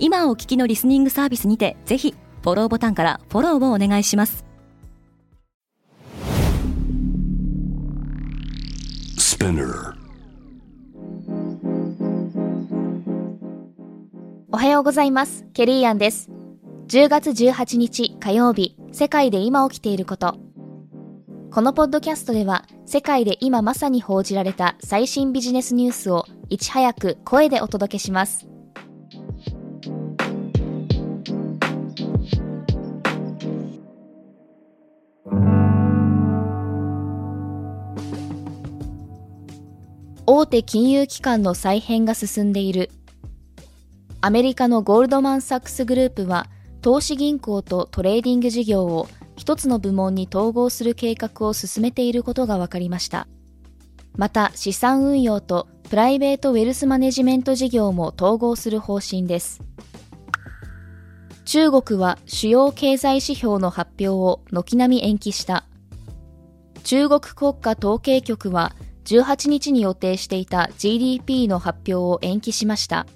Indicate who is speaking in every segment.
Speaker 1: 今お聞きのリスニングサービスにてぜひフォローボタンからフォローをお願いします。
Speaker 2: おはようございます。ケリーアンです。10月18日火曜日世界で今起きていること。このポッドキャストでは世界で今まさに報じられた最新ビジネスニュースをいち早く声でお届けします大手金融機関の再編が進んでいる。アメリカのゴールドマン・サックスグループは投資銀行とトレーディング事業を一つの部門に統合する計画を進めていることが分かりました。また資産運用とプライベートウェルスマネジメント事業も統合する方針です。中国は主要経済指標の発表を軒並み延期した。中国国家統計局は18日に予定していた GDP の発表を延期しました。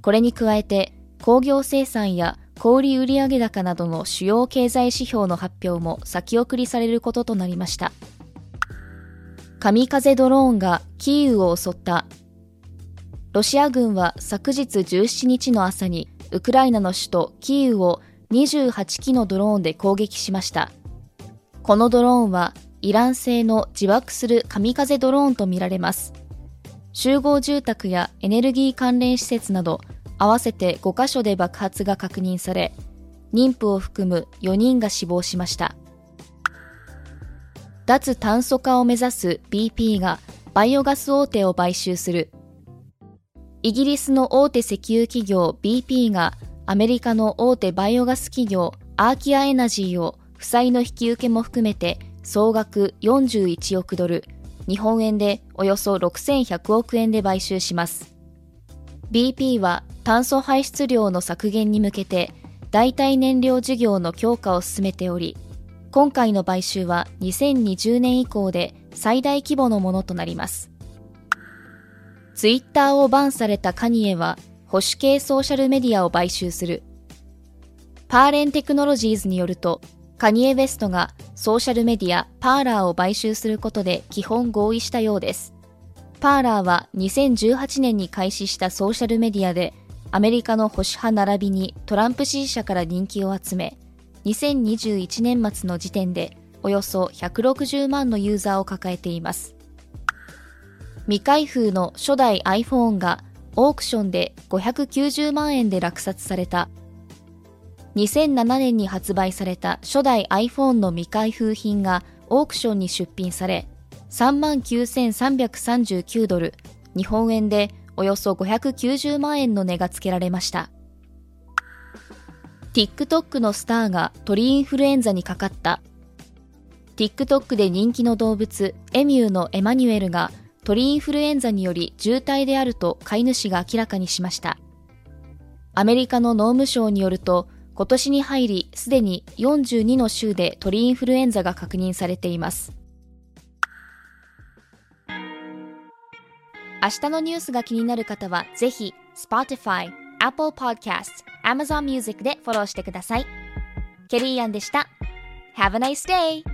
Speaker 2: これに加えて、工業生産や小売売上高などの主要経済指標の発表も先送りされることとなりました。神風ドローンがキーウを襲った。ロシア軍は昨日17日の朝にウクライナの首都キーウを28機のドローンで攻撃しました。このドローンはイラン製の自爆する神風ドローンとみられます。集合住宅やエネルギー関連施設など合わせて5カ所で爆発が確認され、妊婦を含む4人が死亡しました。脱炭素化を目指す BP がバイオガス大手を買収する。イギリスの大手石油企業 BP がアメリカの大手バイオガス企業アーキアエナジーを負債の引き受けも含めて総額41億ドル、日本円でおよそ6100億円で買収します。BP は炭素排出量の削減に向けて代替燃料事業の強化を進めており、今回の買収は2020年以降で最大規模のものとなります。ツイッターをバンされたカニエは保守系ソーシャルメディアを買収する。パーレンテクノロジーズによると、カニエ・ウェストがソーシャルメディアパーラーを買収することで基本合意したようです。パーラーは2018年に開始したソーシャルメディアでアメリカの保守派並びにトランプ支持者から人気を集め、2021年末の時点でおよそ160万のユーザーを抱えています。未開封の初代 iPhone がオークションで590万円で落札された2007年に発売された初代 iPhone の未開封品がオークションに出品され、39,339ドル、日本円でおよそ590万円の値がつけられました。TikTok のスターが鳥インフルエンザにかかった。TikTok で人気の動物、エミューのエマニュエルが鳥インフルエンザにより重体であると飼い主が明らかにしました。アメリカの農務省によると、今年に入りすでに42の州で鳥インフルエンザが確認されています。明日のニュースが気になる方はぜひ Spotify、Apple Podcast、Amazon Music でフォローしてください。ケリーアンでした。Have a nice day!